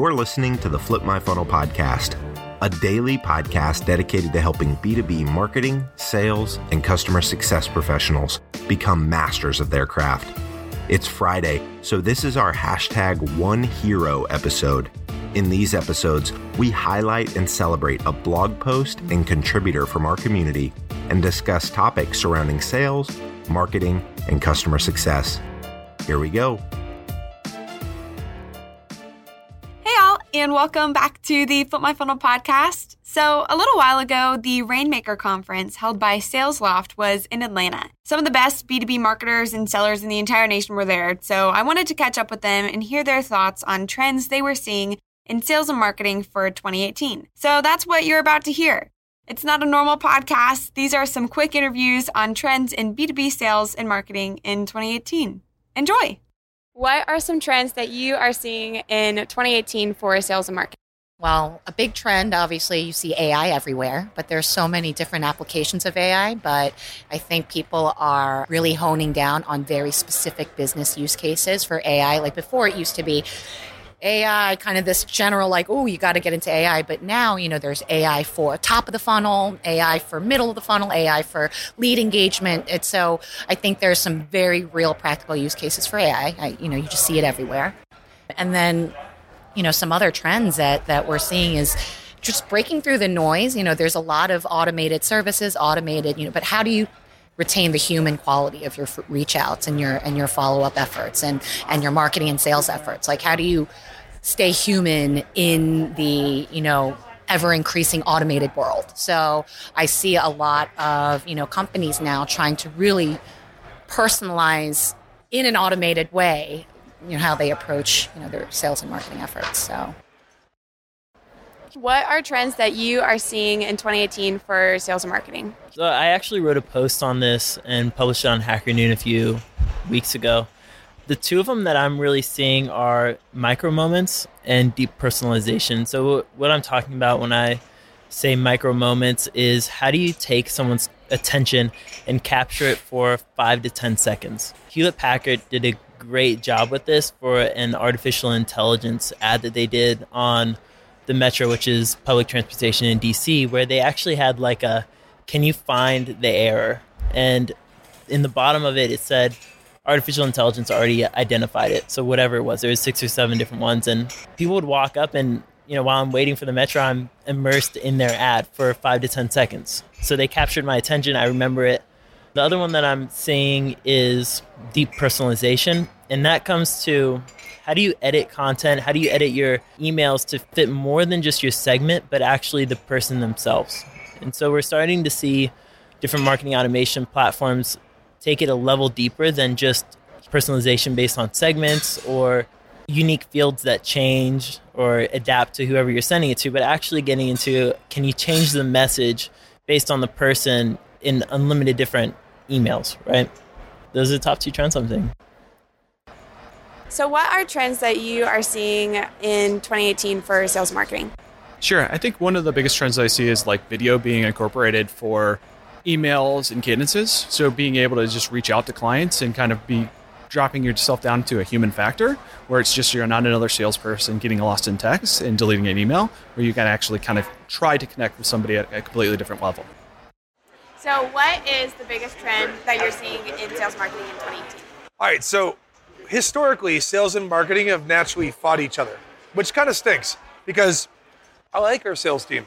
You're listening to the Flip My Funnel podcast, a daily podcast dedicated to helping B2B marketing, sales, and customer success professionals become masters of their craft. It's Friday, so this is our hashtag One Hero episode. In these episodes, we highlight and celebrate a blog post and contributor from our community and discuss topics surrounding sales, marketing, and customer success. Here we go. And welcome back to the Flip My Funnel podcast. So, a little while ago, the Rainmaker conference held by SalesLoft was in Atlanta. Some of the best B2B marketers and sellers in the entire nation were there, so I wanted to catch up with them and hear their thoughts on trends they were seeing in sales and marketing for 2018. So, that's what you're about to hear. It's not a normal podcast. These are some quick interviews on trends in B2B sales and marketing in 2018. Enjoy! What are some trends that you are seeing in 2018 for sales and marketing? Well, a big trend, obviously, you see AI everywhere, but there's so many different applications of AI. But I think people are really honing down on very specific business use cases for AI. Like before, it used to be AI, kind of this general, like, oh, you got to get into AI. But now, you know, there's AI for top of the funnel, AI for middle of the funnel, AI for lead engagement. And so I think there's some very real practical use cases for AI. I, you know, you just see it everywhere. And then, you know, some other trends that, that we're seeing is just breaking through the noise. You know, there's a lot of automated services, automated, you know, but how do you retain the human quality of your reach outs and your and your follow up efforts and and your marketing and sales efforts. Like how do you stay human in the you know ever increasing automated world? So i see a lot of you know companies now trying to really personalize in an automated way you know how they approach you know their sales and marketing efforts so what are trends that you are seeing in 2018 for sales and marketing? So I actually wrote a post on this and published it on Hacker Noon a few weeks ago. The two of them that I'm really seeing are micro moments and deep personalization. So what I'm talking about when I say micro moments is how do you take someone's attention and capture it for five to 10 seconds? Hewlett Packard did a great job with this for an artificial intelligence ad that they did on the metro, which is public transportation in DC, where they actually had like a can you find the error? And in the bottom of it, it said artificial intelligence already identified it. So whatever it was, there was six or seven different ones, and people would walk up and you know while I'm waiting for the metro, I'm immersed in their ad for five to ten seconds. So they captured my attention. I remember it. The other one that I'm seeing is deep personalization, and that comes to how do you edit content? How do you edit your emails to fit more than just your segment, but actually the person themselves? And so we're starting to see different marketing automation platforms take it a level deeper than just personalization based on segments or unique fields that change or adapt to whoever you're sending it to, but actually getting into can you change the message based on the person in unlimited different emails, right? Those are the top two trends I'm seeing. So, what are trends that you are seeing in 2018 for sales marketing? Sure. I think one of the biggest trends I see is like video being incorporated for emails and cadences. So, being able to just reach out to clients and kind of be dropping yourself down to a human factor where it's just you're not another salesperson getting lost in text and deleting an email, where you can actually kind of try to connect with somebody at a completely different level. So, what is the biggest trend that you're seeing in sales marketing in 2018? All right, so historically, sales and marketing have naturally fought each other, which kind of stinks because I like our sales team,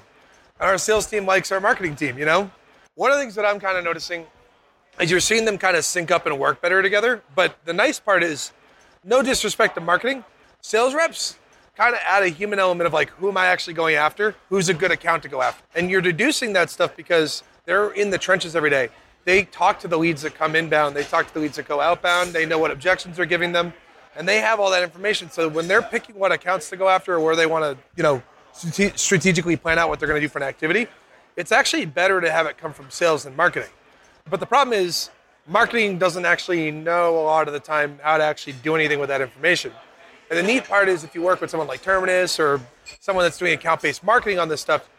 and our sales team likes our marketing team. You know, one of the things that I'm kind of noticing is you're seeing them kind of sync up and work better together. But the nice part is, no disrespect to marketing, sales reps kind of add a human element of like, who am I actually going after? Who's a good account to go after? And you're deducing that stuff because they're in the trenches every day they talk to the leads that come inbound, they talk to the leads that go outbound, they know what objections they're giving them, and they have all that information. So when they're picking what accounts to go after or where they want to, you know, strategically plan out what they're going to do for an activity, it's actually better to have it come from sales than marketing. But the problem is, marketing doesn't actually know a lot of the time how to actually do anything with that information. And the neat part is if you work with someone like Terminus or someone that's doing account based marketing on this stuff,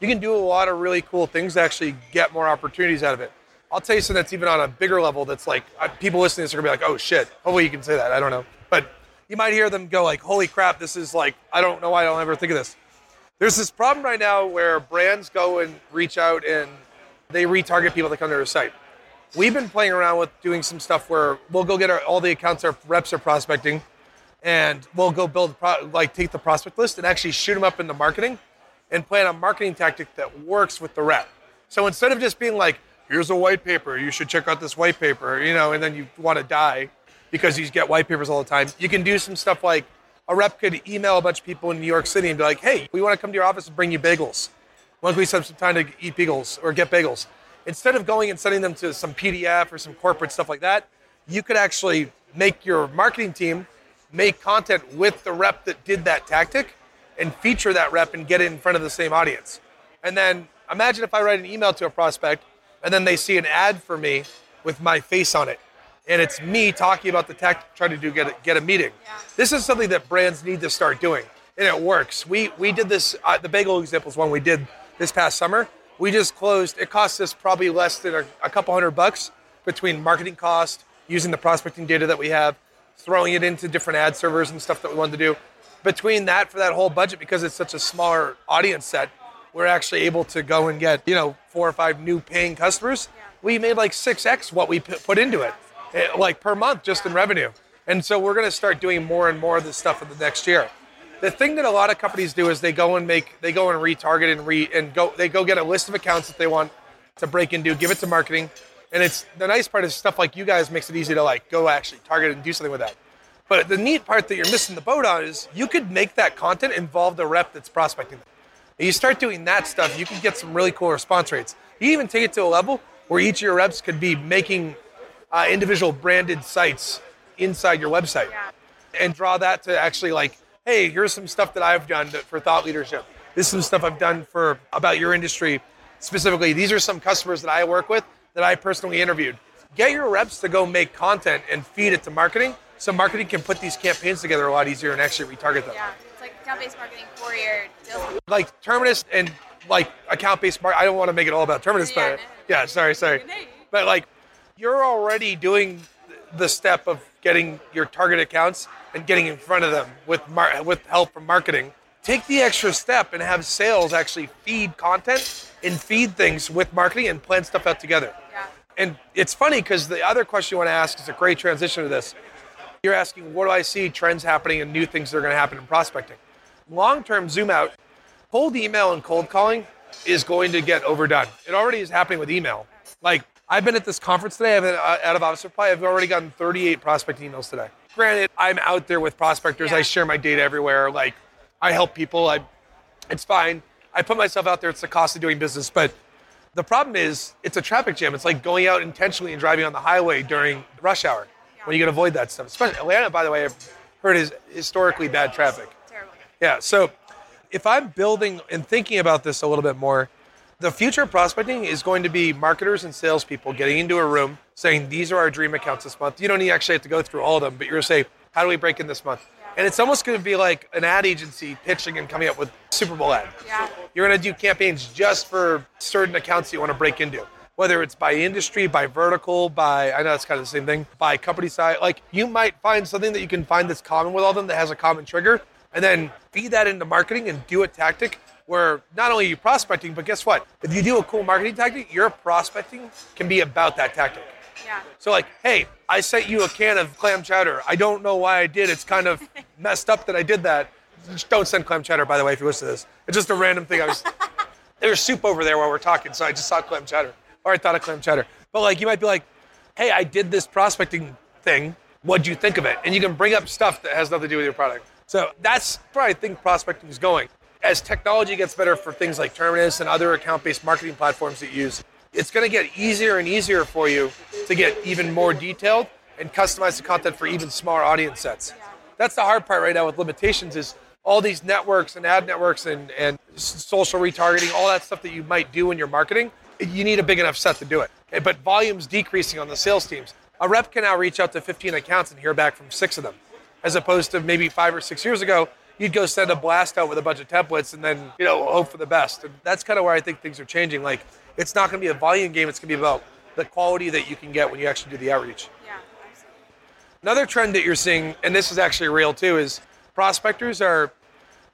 you can do a lot of really cool things to actually get more opportunities out of it. I'll tell you something that's even on a bigger level that's like uh, people listening to this are gonna be like, oh shit. Hopefully you can say that. I don't know. But you might hear them go like, "Holy crap, this is like I don't know why I don't ever think of this." There's this problem right now where brands go and reach out and they retarget people that come to their site. We've been playing around with doing some stuff where we'll go get our, all the accounts our reps are prospecting, and we'll go build pro, like take the prospect list and actually shoot them up into marketing, and plan a marketing tactic that works with the rep. So instead of just being like, "Here's a white paper, you should check out this white paper," you know, and then you want to die because you get white papers all the time, you can do some stuff like a rep could email a bunch of people in New York City and be like, "Hey, we want to come to your office and bring you bagels. Why don't we set some time to eat bagels or get bagels?" Instead of going and sending them to some PDF or some corporate stuff like that, you could actually make your marketing team make content with the rep that did that tactic and feature that rep and get it in front of the same audience. And then imagine if I write an email to a prospect and then they see an ad for me with my face on it. And it's me talking about the tech trying to do get a, get a meeting. This is something that brands need to start doing. And it works. We we did this uh, the bagel example is one we did this past summer. We just closed it cost us probably less than a, a couple hundred bucks between marketing cost, using the prospecting data that we have, throwing it into different ad servers and stuff that we wanted to do. Between that for that whole budget, because it's such a smaller audience set, we're actually able to go and get you know four or five new paying customers. We made like six x what we put into it, eh, like per month just in revenue. And so we're going to start doing more and more of this stuff in the next year. The thing that a lot of companies do is they go and make they go and retarget and re and go they go get a list of accounts that they want to break into, give it to marketing, and it's the nice part is stuff like you guys makes it easy to like go actually target and do something with that. But the neat part that you're missing the boat on is you could make that content involve the rep that's prospecting. And you start doing that stuff, you can get some really cool response rates. You even take it to a level where each of your reps could be making uh, individual branded sites inside your website and draw that to actually like, hey, here's some stuff that I've done for thought leadership. This is some stuff I've done for about your industry specifically. These are some customers that I work with that I personally interviewed. Get your reps to go make content and feed it to marketing so marketing can put these campaigns together a lot easier and actually retarget them. Yeah, account-based marketing for your sales. Like Terminus and like account-based marketing. I don't want to make it all about Terminus, Yeah, but no. yeah, sorry, sorry. But like you're already doing the step of getting your target accounts and getting in front of them with mar- with help from marketing. Take the extra step and have sales actually feed content and feed things with marketing and plan stuff out together. Yeah. And it's funny because the other question you want to ask is a great transition to this. You're asking, what do I see trends happening and new things that are going to happen in prospecting? Long term, zoom out. Cold email and cold calling is going to get overdone. It already is happening with email. Like, I've been at this conference today, I've been uh, out of office supply. I've already gotten 38 prospecting emails today. Granted, I'm out there with prospectors. I share my data everywhere. Like, I help people. I, it's fine. I put myself out there. It's the cost of doing business. But the problem is, it's a traffic jam. It's like going out intentionally and driving on the highway during rush hour when you can avoid that stuff. Especially Atlanta, by the way, I've heard is historically bad traffic. Yeah. So if I'm building and thinking about this a little bit more, the future of prospecting is going to be marketers and salespeople getting into a room saying, These are our dream accounts this month. You don't need actually have to go through all of them, but you're going to say, How do we break in this month? And it's almost going to be like an ad agency pitching and coming up with Super Bowl ad. Yeah. You're going to do campaigns just for certain accounts you want to break into, whether it's by industry, by vertical, by, I know it's kind of the same thing, by company size. Like you might find something that you can find that's common with all of them that has a common trigger, and then feed that into marketing and do a tactic where not only are you prospecting, but guess what? If you do a cool marketing tactic, your prospecting can be about that tactic. Yeah. So like, hey, I sent you a can of clam chowder. I don't know why I did. It's kind of messed up that I did that. Just don't send clam chowder, by the way, if you listen to this. It's just a random thing. I was there was soup over there while we're talking, so I just saw clam chowder. Or I thought of clam chowder. But like you might be like, hey, I did this prospecting thing. What'd you think of it? And you can bring up stuff that has nothing to do with your product. So that's where I think prospecting is going. As technology gets better for things like Terminus and other account-based marketing platforms that use, it's going to get easier and easier for you to get even more detailed and customize the content for even smaller audience sets. That's the hard part right now with limitations is all these networks and ad networks and, and social retargeting, all that stuff that you might do in your marketing, you need a big enough set to do it. Eh, but volume's decreasing on the sales teams. A rep can now reach out to 15 accounts and hear back from six of them, as opposed to maybe five or six years ago, you'd go send a blast out with a bunch of templates and then you know hope for the best. And that's kind of where I think things are changing. Like it's not going to be a volume game; it's going to be about the quality that you can get when you actually do the outreach. Yeah. Absolutely. Another trend that you're seeing, and this is actually real too, is prospectors are,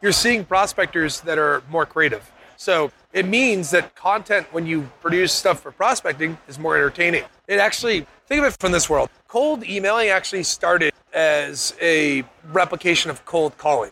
you're seeing prospectors that are more creative. So it means that content, when you produce stuff for prospecting, is more entertaining. It actually, think of it from this world. Cold emailing actually started as a replication of cold calling.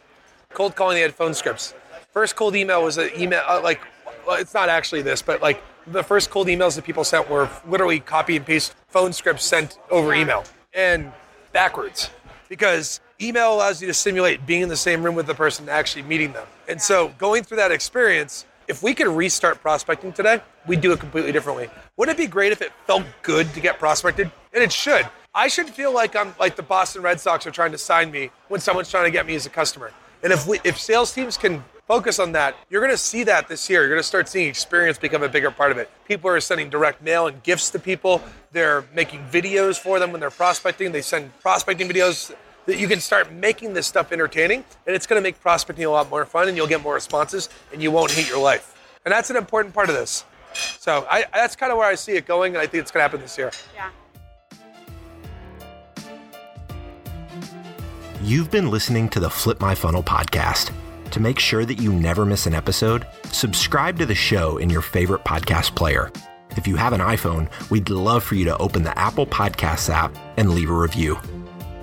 Cold calling, they had phone scripts. First cold email was an email, uh, like, well, it's not actually this, but like the first cold emails that people sent were literally copy and paste phone scripts sent over email and backwards because email allows you to simulate being in the same room with the person actually meeting them. And so going through that experience, if we could restart prospecting today, we'd do it completely differently. Wouldn't it be great if it felt good to get prospected? And it should. I should feel like I'm like the Boston Red Sox are trying to sign me when someone's trying to get me as a customer. And if we, if sales teams can focus on that, you're going to see that this year. You're going to start seeing experience become a bigger part of it. People are sending direct mail and gifts to people. They're making videos for them when they're prospecting. They send prospecting videos that you can start making this stuff entertaining and it's going to make prospecting a lot more fun and you'll get more responses and you won't hate your life. And that's an important part of this. So I, that's kind of where I see it going and I think it's going to happen this year. Yeah. You've been listening to the Flip My Funnel podcast. To make sure that you never miss an episode, subscribe to the show in your favorite podcast player. If you have an iPhone, we'd love for you to open the Apple Podcasts app and leave a review.